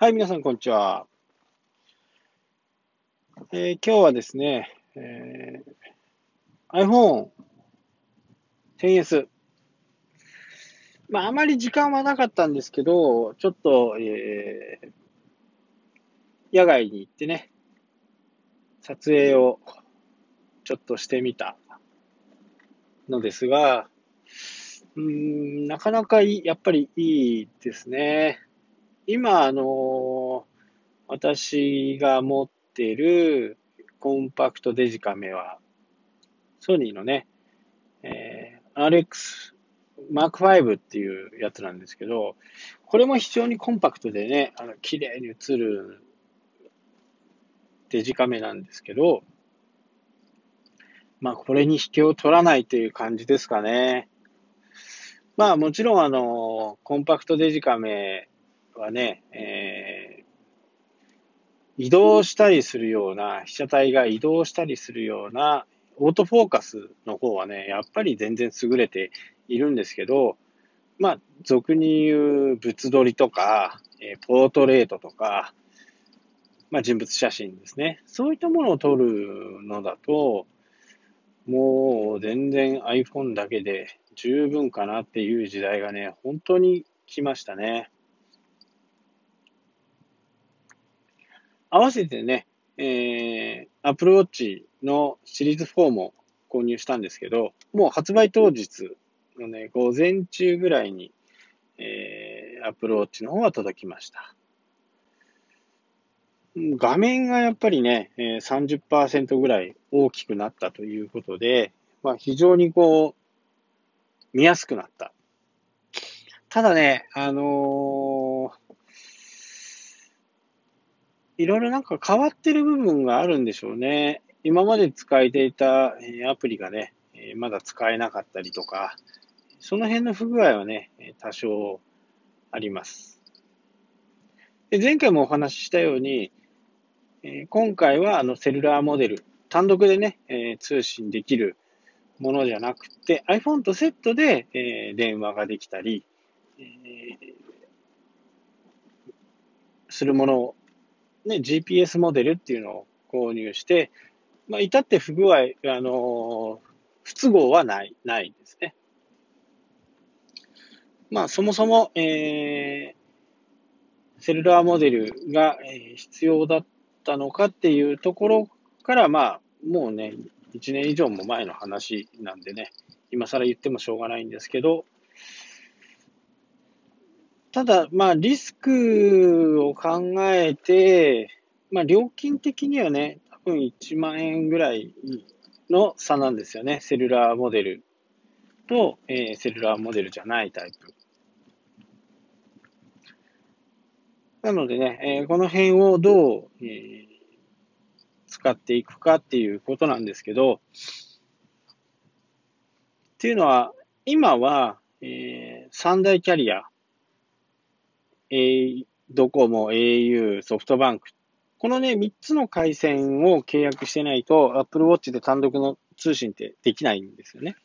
はい、皆さん、こんにちは。えー今日はですね、えー iPhone XS。まあ、あまり時間はなかったんですけど、ちょっと、えー野外に行ってね、撮影をちょっとしてみたのですが、うん、なかなかいい、やっぱりいいですね。今、あの私が持ってるコンパクトデジカメは、ソニーのね、えー RX Mark V っていうやつなんですけど、これも非常にコンパクトでね、あの綺麗に映るデジカメなんですけど、まあこれに引けを取らないという感じですかね。まあもちろんあの、コンパクトデジカメはね、えー移動したりするような、被写体が移動したりするような、オートフォーカスの方はね、やっぱり全然優れているんですけど、まあ、俗に言う物撮りとか、えーポートレートとか、まあ、人物写真ですね。そういったものを撮るのだと、もう全然 iPhone だけで十分かなっていう時代がね、本当に来ましたね。合わせてね、えー、Apple Watch のシリーズ4も購入したんですけど、もう発売当日のね、午前中ぐらいに、えー、Apple Watch の方は届きました。画面がやっぱりね、30%ぐらい大きくなったということで、まあ、非常にこう、見やすくなった。ただね、あのーいろいろなんか変わってる部分があるんでしょうね。今まで使えていたアプリがね、まだ使えなかったりとか、その辺の不具合はね、多少あります。で前回もお話ししたように、今回はあのセルラーモデル、単独でね、通信できるものじゃなくて、iPhone とセットで、電話ができたり、するものをね、GPS モデルっていうのを購入して、まあ、至って不具合、あの不都合はない、ないですね。まあ、そもそも、えー、セルラーモデルが、必要だったのかっていうところから、まあ、もうね、1年以上も前の話なんでね、今更言ってもしょうがないんですけど、ただ、まあ、リスクを考えて、まあ、料金的にはね、多分1万円ぐらいの差なんですよね。セルラーモデルと、えーセルラーモデルじゃないタイプ。なのでね、えーこの辺をどう、えー使っていくかっていうことなんですけど、っていうのは、今は、えー三大キャリア、A、ドコモ、au、ソフトバンク。このね、3つの回線を契約してないと、Apple Watch で単独の通信ってできないんですよね。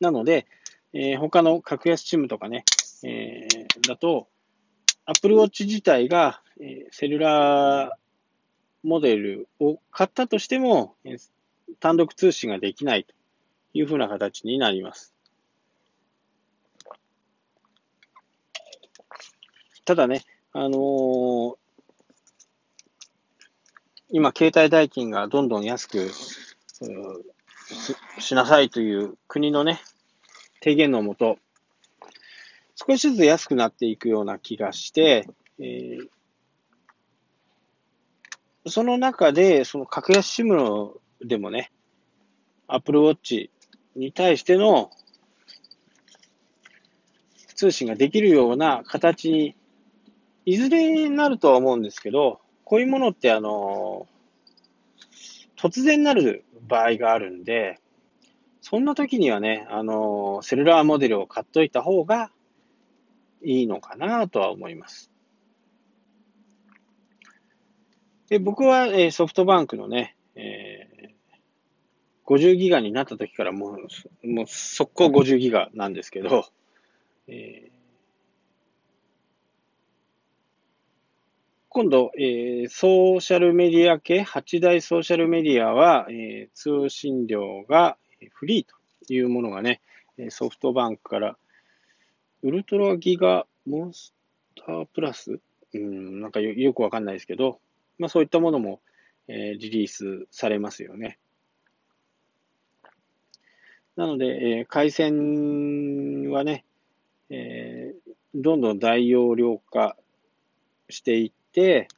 なので、えー他の格安チームとかね、えーだと、Apple Watch 自体が、えーセルラーモデルを買ったとしても、えー単独通信ができないというふうな形になります。ただね、あのー今、携帯代金がどんどん安くししなさいという国のね、提言のもと、少しずつ安くなっていくような気がして、えーその中で、その格安シムのでもね、Apple Watch に対しての通信ができるような形にいずれになるとは思うんですけど、こういうものってあの、突然なる場合があるんで、そんな時にはね、あの、セルラーモデルを買っといた方がいいのかなとは思います。で僕は、えソフトバンクのね、えー50ギガになった時からもう、もう速攻50ギガなんですけど、えー今度、えー、ソーシャルメディア系、8大ソーシャルメディアは、えー、通信料がフリーというものがね、ソフトバンクからウルトラギガモンスタープラスうん、なんかよよくわかんないですけど、まあそういったものも、えー、リリースされますよね。なので、えー、回線はね、えー、どんどん大容量化していって、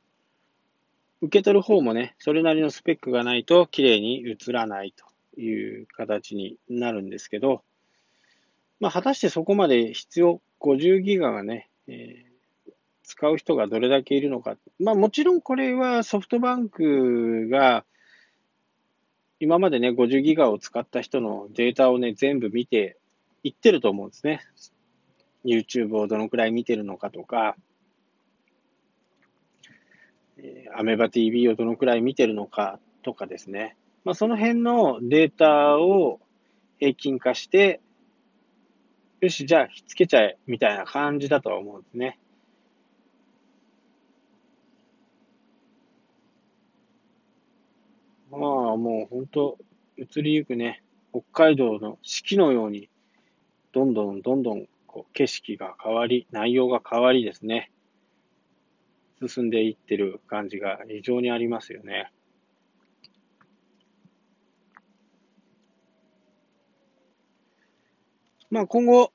受け取る方もね、それなりのスペックがないと綺麗に映らないという形になるんですけど、まあ、果たしてそこまで必要、50ギガがね、えー、使う人がどれだけいるのか。まあ、もちろんこれはソフトバンクが今までね、50ギガを使った人のデータをね、全部見ていってると思うんですね。YouTube をどのくらい見てるのかとか、アメバ TV をどのくらい見てるのかとかですね。まあ、その辺のデータを平均化して、よし、じゃあ、ひっつけちゃえ、みたいな感じだとは思うんですね。まあ、もう本当、移りゆくね、北海道の四季のように、どんどんどんどんこう景色が変わり、内容が変わりですね、進んでいってる感じが非常にありますよね。まあ、今後、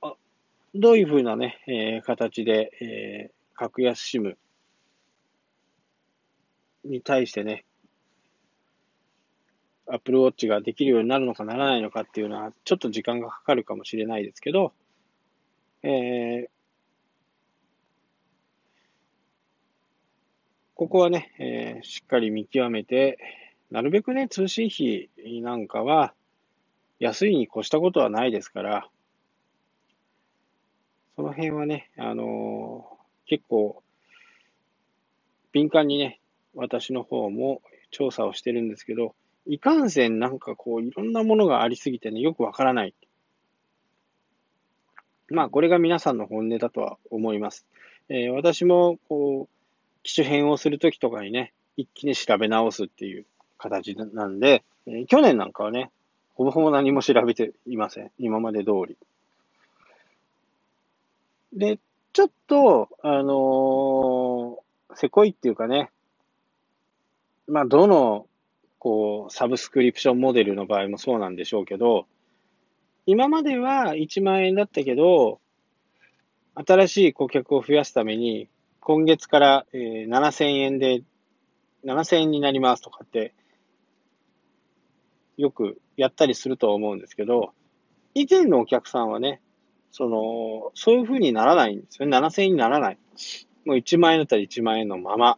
どういうふうなね、えー、形で、えー、格安シムに対してね、Apple Watch ができるようになるのかならないのかっていうのは、ちょっと時間がかかるかもしれないですけど、えー、ここはね、えー、しっかり見極めて、なるべくね、通信費なんかは安いに越したことはないですから、その辺はね、あのー、結構、敏感にね、私の方も調査をしてるんですけど、いかんせんなんかこう、いろんなものがありすぎてね、よくわからない。まあ、これが皆さんの本音だとは思います。えー、私も、こう、機種変をするときとかにね、一気に調べ直すっていう形なんで、えー、去年なんかはね、ほぼほぼ何も調べていません。今まで通り。で、ちょっと、あのー、せこいっていうかね、まあ、どの、こう、サブスクリプションモデルの場合もそうなんでしょうけど、今までは1万円だったけど、新しい顧客を増やすために、今月から、えー、7000円で、7000円になりますとかって、よくやったりすると思うんですけど、以前のお客さんはね、その、そういう風にならないんですよね。7000円にならない。もう1万円だったら1万円のまま。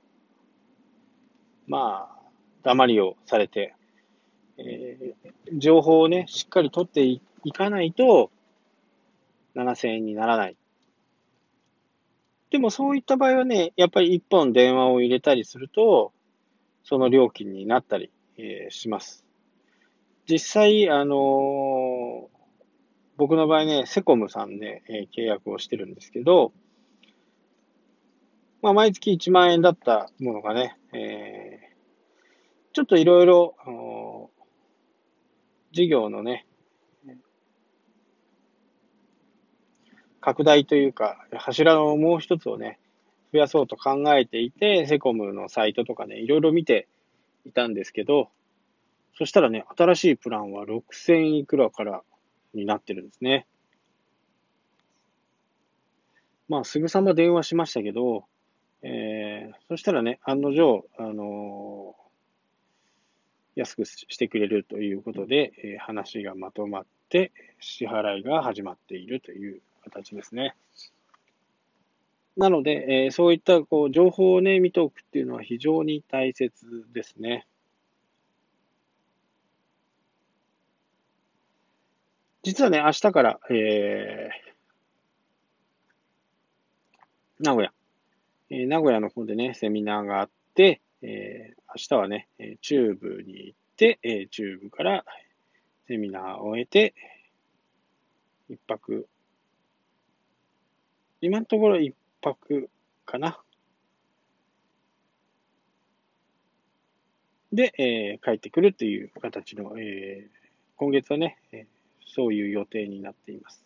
まあ、黙りをされて、えー、情報をね、しっかり取っていかないと、7000円にならない。でもそういった場合はね、やっぱり1本電話を入れたりすると、その料金になったり、します。実際、あのー僕の場合ね、セコムさんで、えー、契約をしてるんですけど、まあ、毎月1万円だったものがね、えー、ちょっといろいろ、事業のね、拡大というか、柱をもう一つをね、増やそうと考えていて、セコムのサイトとかね、いろいろ見ていたんですけど、そしたらね、新しいプランは6000いくらからになってるんですね。まあ、すぐさま電話しましたけど、えー、そしたらね、案の定、あのー、安くしてくれるということで、えー、話がまとまってて、支払いが始まっているという形ですね。なので、えー、そういったこう情報をね、見ておくっていうのは非常に大切ですね。実はね、明日から、えー、名古屋、えー、名古屋の方でね、セミナーがあって、えー、明日はね、中部に行って、えー、中部からセミナーを終えて、一泊、今のところ一泊かな。で、えー、帰ってくるという形の、えー、今月はね、えー、そういう予定になっています。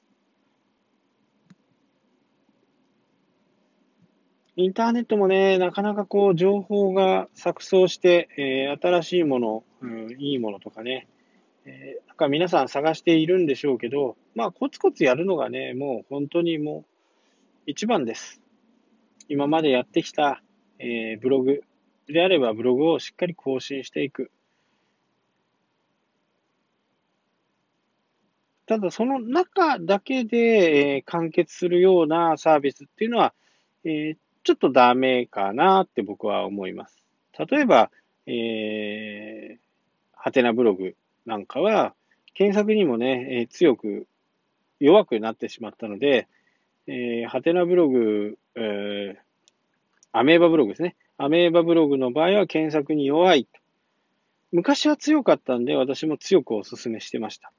インターネットもね、なかなかこう、情報が錯綜して、えー、新しいもの、うん、いいものとかね、え、なんか皆さん探しているんでしょうけど、まあ、コツコツやるのがね、もう本当にもう、一番です。今までやってきた、えー、ブログであれば、ブログをしっかり更新していく。ただ、その中だけで、えー、完結するようなサービスっていうのは、えー、ちょっとダメかなって僕は思います。例えば、えー、ハテナブログなんかは、検索にもね、え、強く弱くなってしまったので、えー、ハテナブログ、えー、アメーバブログですね。アメーバブログの場合は検索に弱い。昔は強かったんで、私も強くお勧めしてました。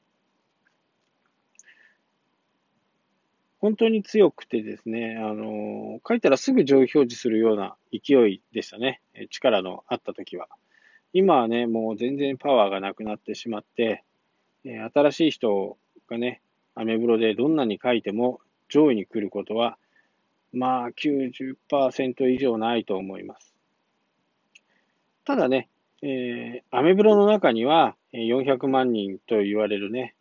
本当に強くてですね、あの、書いたらすぐ上位表示するような勢いでしたね。力のあった時は。今はね、もう全然パワーがなくなってしまって、え新しい人がね、アメブロでどんなに書いても上位に来ることは、まあ90%以上ないと思います。ただね、えー、アメブロの中には400万人と言われるね、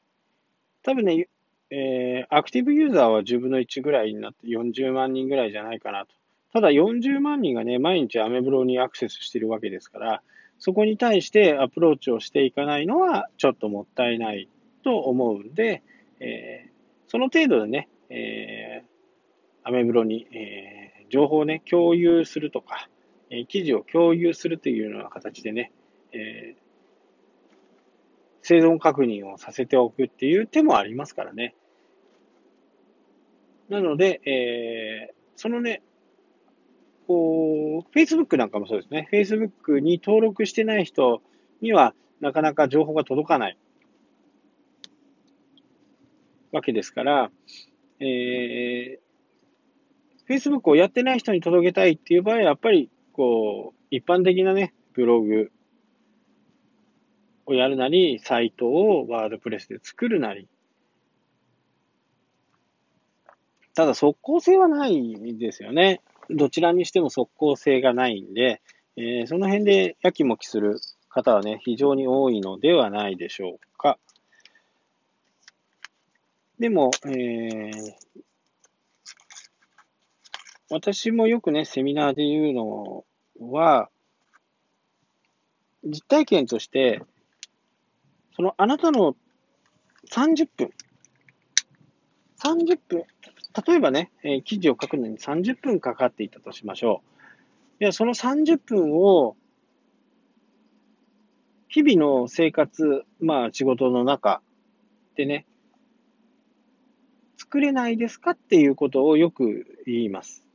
多分ね、えー、アクティブユーザーは10分の1ぐらいになって40万人ぐらいじゃないかなと。ただ40万人がね、毎日アメブロにアクセスしてるわけですから、そこに対してアプローチをしていかないのはちょっともったいないと思うんで、えー、その程度でね、えー、アメブロに、えー、情報をね、共有するとか、え、記事を共有するというような形でね、えー、生存確認をさせておくっていう手もありますからね。なので、え、そのね、こう、Facebook なんかもそうですね。Facebook に登録してない人にはなかなか情報が届かないわけですから、えー、Facebook をやってない人に届けたいっていう場合は、やっぱり、こう、一般的なね、ブログをやるなり、サイトをワードプレスで作るなり、ただ速攻性はないんですよね。どちらにしても速攻性がないんで、えー、その辺でやきもきする方はね、非常に多いのではないでしょうか。でも、えー、私もよくね、セミナーで言うのは、実体験として、そのあなたの30分、30分、例えばね、え、記事を書くのに30分かかっていたとしましょう。では、その30分を、日々の生活、まあ仕事の中でね、作れないですかっていうことをよく言います。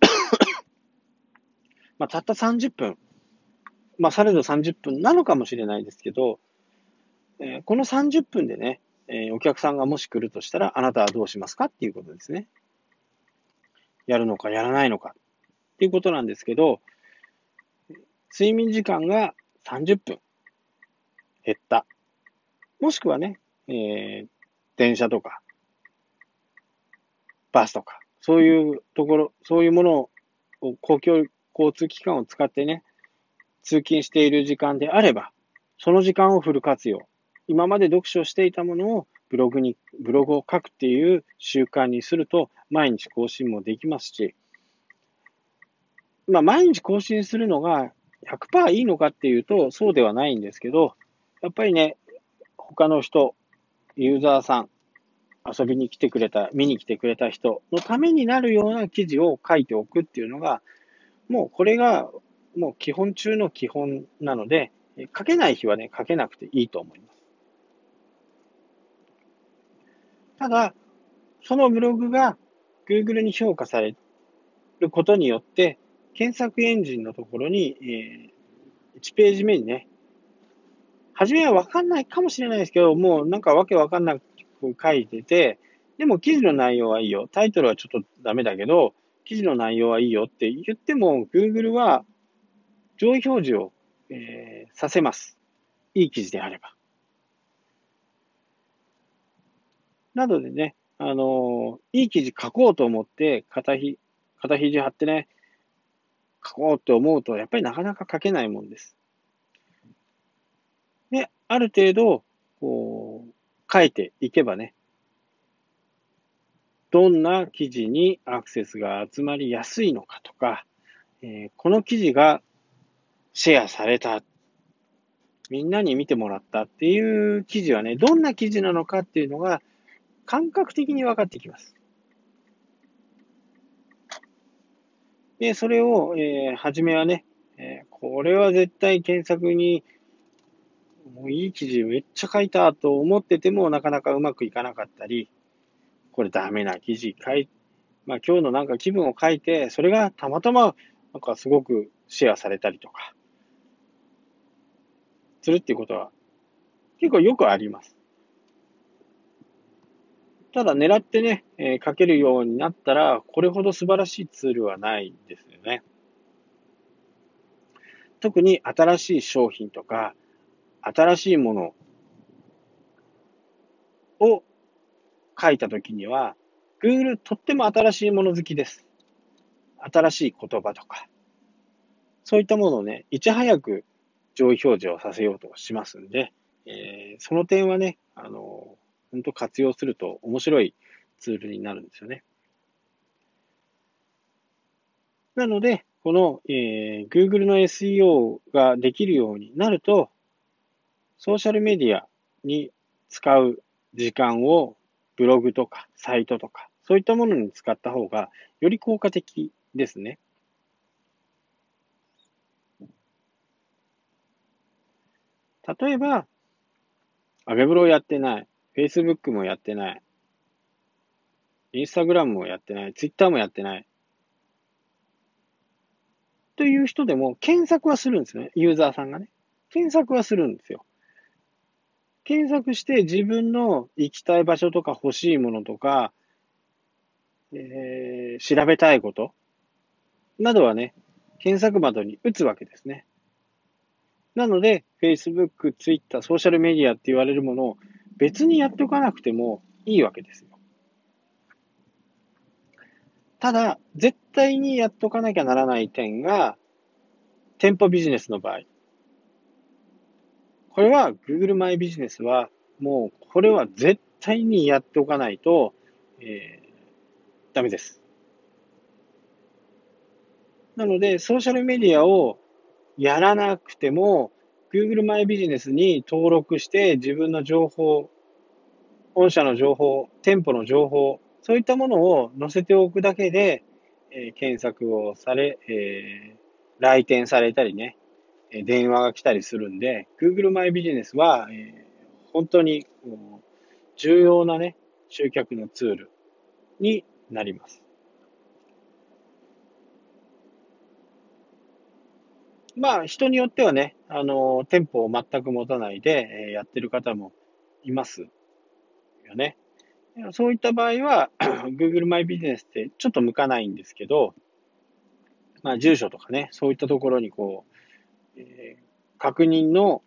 まあ、たった30分、まあ、されど30分なのかもしれないですけど、えー、この30分でね、えー、お客さんがもし来るとしたら、あなたはどうしますかっていうことですね。やるのかやらないのかっていうことなんですけど、睡眠時間が30分減った。もしくはね、えー、電車とか、バスとか、そういうところ、そういうものを公共交通機関を使ってね、通勤している時間であれば、その時間をフル活用。今まで読書していたものをブログに、ブログを書くっていう習慣にすると、毎日更新もできますし、まあ、毎日更新するのが100%いいのかっていうと、そうではないんですけど、やっぱりね、他の人、ユーザーさん、遊びに来てくれた、見に来てくれた人のためになるような記事を書いておくっていうのが、もうこれがもう基本中の基本なので、書けない日はね、書けなくていいと思います。ただ、そのブログが Google に評価されることによって、検索エンジンのところに、えー、1ページ目にね、初めはわかんないかもしれないですけど、もうなんかわけわかんなく書いてて、でも記事の内容はいいよ。タイトルはちょっとダメだけど、記事の内容はいいよって言っても、Google は上位表示を、えー、させます。いい記事であれば。などでね、あのー、いい記事書こうと思って、肩ひ、肩肘張ってね、書こうって思うと、やっぱりなかなか書けないもんです。で、ある程度、こう、書いていけばね、どんな記事にアクセスが集まりやすいのかとか、えー、この記事がシェアされた、みんなに見てもらったっていう記事はね、どんな記事なのかっていうのが感覚的に分かってきます。で、それを、えー、初めはね、えー、これは絶対検索に、もういい記事めっちゃ書いたと思っててもなかなかうまくいかなかったり、これダメな記事書い、まあ今日のなんか気分を書いて、それがたまたまなんかすごくシェアされたりとか、するっていうことは結構よくあります。ただ狙ってね、えー、書けるようになったら、これほど素晴らしいツールはないですよね。特に新しい商品とか、新しいものを書いたときには、Google とっても新しいもの好きです。新しい言葉とか、そういったものをね、いち早く上位表示をさせようとしますんで、えー、その点はね、あの、本当活用すると面白いツールになるんですよね。なので、この、えー、Google の SEO ができるようになると、ソーシャルメディアに使う時間をブログとかサイトとか、そういったものに使った方がより効果的ですね。例えば、アメブロをやってない、Facebook もやってない、Instagram もやってない、Twitter もやってない。という人でも検索はするんですね。ユーザーさんがね。検索はするんですよ。検索して自分の行きたい場所とか欲しいものとか、えー、調べたいことなどはね、検索窓に打つわけですね。なので、Facebook、Twitter、ソーシャルメディアって言われるものを別にやっておかなくてもいいわけですよ。ただ、絶対にやっとかなきゃならない点が、店舗ビジネスの場合。これは Google マイビジネスは、もうこれは絶対にやっておかないと、えー、ダメです。なので、ソーシャルメディアをやらなくても、Google マイビジネスに登録して自分の情報、御社の情報、店舗の情報、そういったものを載せておくだけで、えー、検索をされ、えー、来店されたりね、電話が来たりするんで、Google マイビジネスは、えー、本当に重要なね、集客のツールになります。まあ、人によってはね、あの、店舗を全く持たないで、え、やってる方もいますよね。そういった場合は、Google マイビジネスってちょっと向かないんですけど、まあ、住所とかね、そういったところにこう、えー、確認の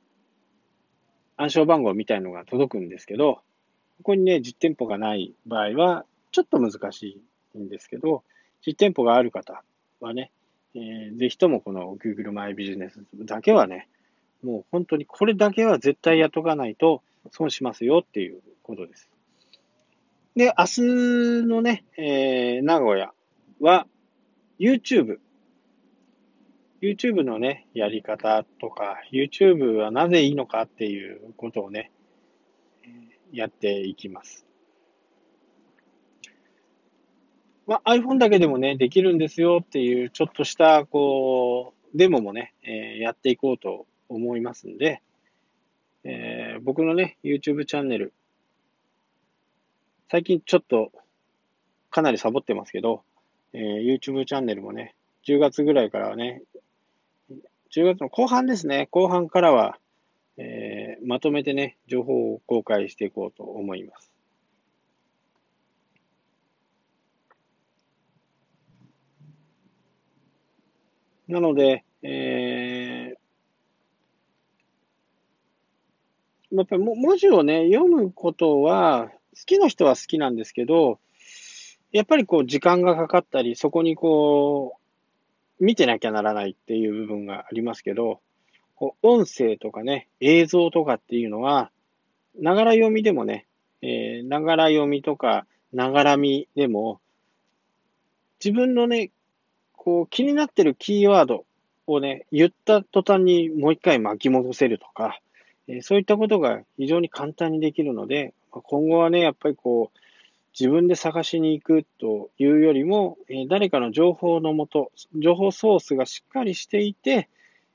暗証番号みたいのが届くんですけど、ここにね、実店舗がない場合は、ちょっと難しいんですけど、実店舗がある方はね、えー、ぜひともこの Google マイビジネスだけはね、もう本当にこれだけは絶対やっとかないと損しますよっていうことです。で、明日のね、えー、名古屋は YouTube。YouTube のね、やり方とか、YouTube はなぜいいのかっていうことをね、やっていきます。まあ、iPhone だけでもね、できるんですよっていう、ちょっとした、こう、デモもね、えー、やっていこうと思いますんで、えー、僕のね、YouTube チャンネル、最近ちょっと、かなりサボってますけど、えー、YouTube チャンネルもね、10月ぐらいからはね、10月の後半ですね、後半からは、えー、まとめてね、情報を公開していこうと思います。なので、えー、やっぱり文字をね、読むことは、好きな人は好きなんですけど、やっぱりこう時間がかかったり、そこにこう、見てなきゃならないっていう部分がありますけど、こう音声とかね、映像とかっていうのは、ながら読みでもね、ながら読みとか、ながらみでも、自分のね、こう気になってるキーワードをね、言った途端にもう一回巻き戻せるとか、えそういったことが非常に簡単にできるので、今後はね、やっぱりこう、自分で探しに行くというよりも、え誰かの情報のもと、情報ソースがしっかりしていて、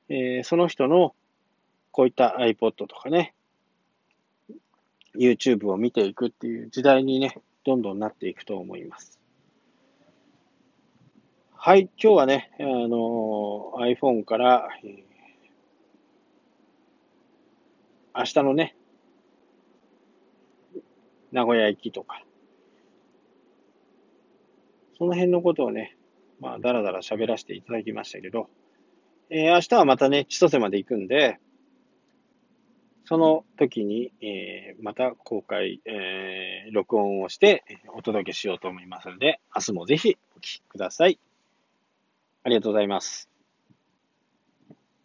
えその人のこういった iPod とかね、YouTube を見ていくっていう時代にね、どんどんなっていくと思います。はい、今日はね、あの iPhone から、えー、明日のね、名古屋行きとか、その辺のことをね、まあ、だらだら喋らせていただきましたけど、えー、明日はまたね、千歳まで行くんで、その時に、えー、また公開、えー、録音をしてお届けしようと思いますので、明日もぜひお聴きください。ありがとうございます。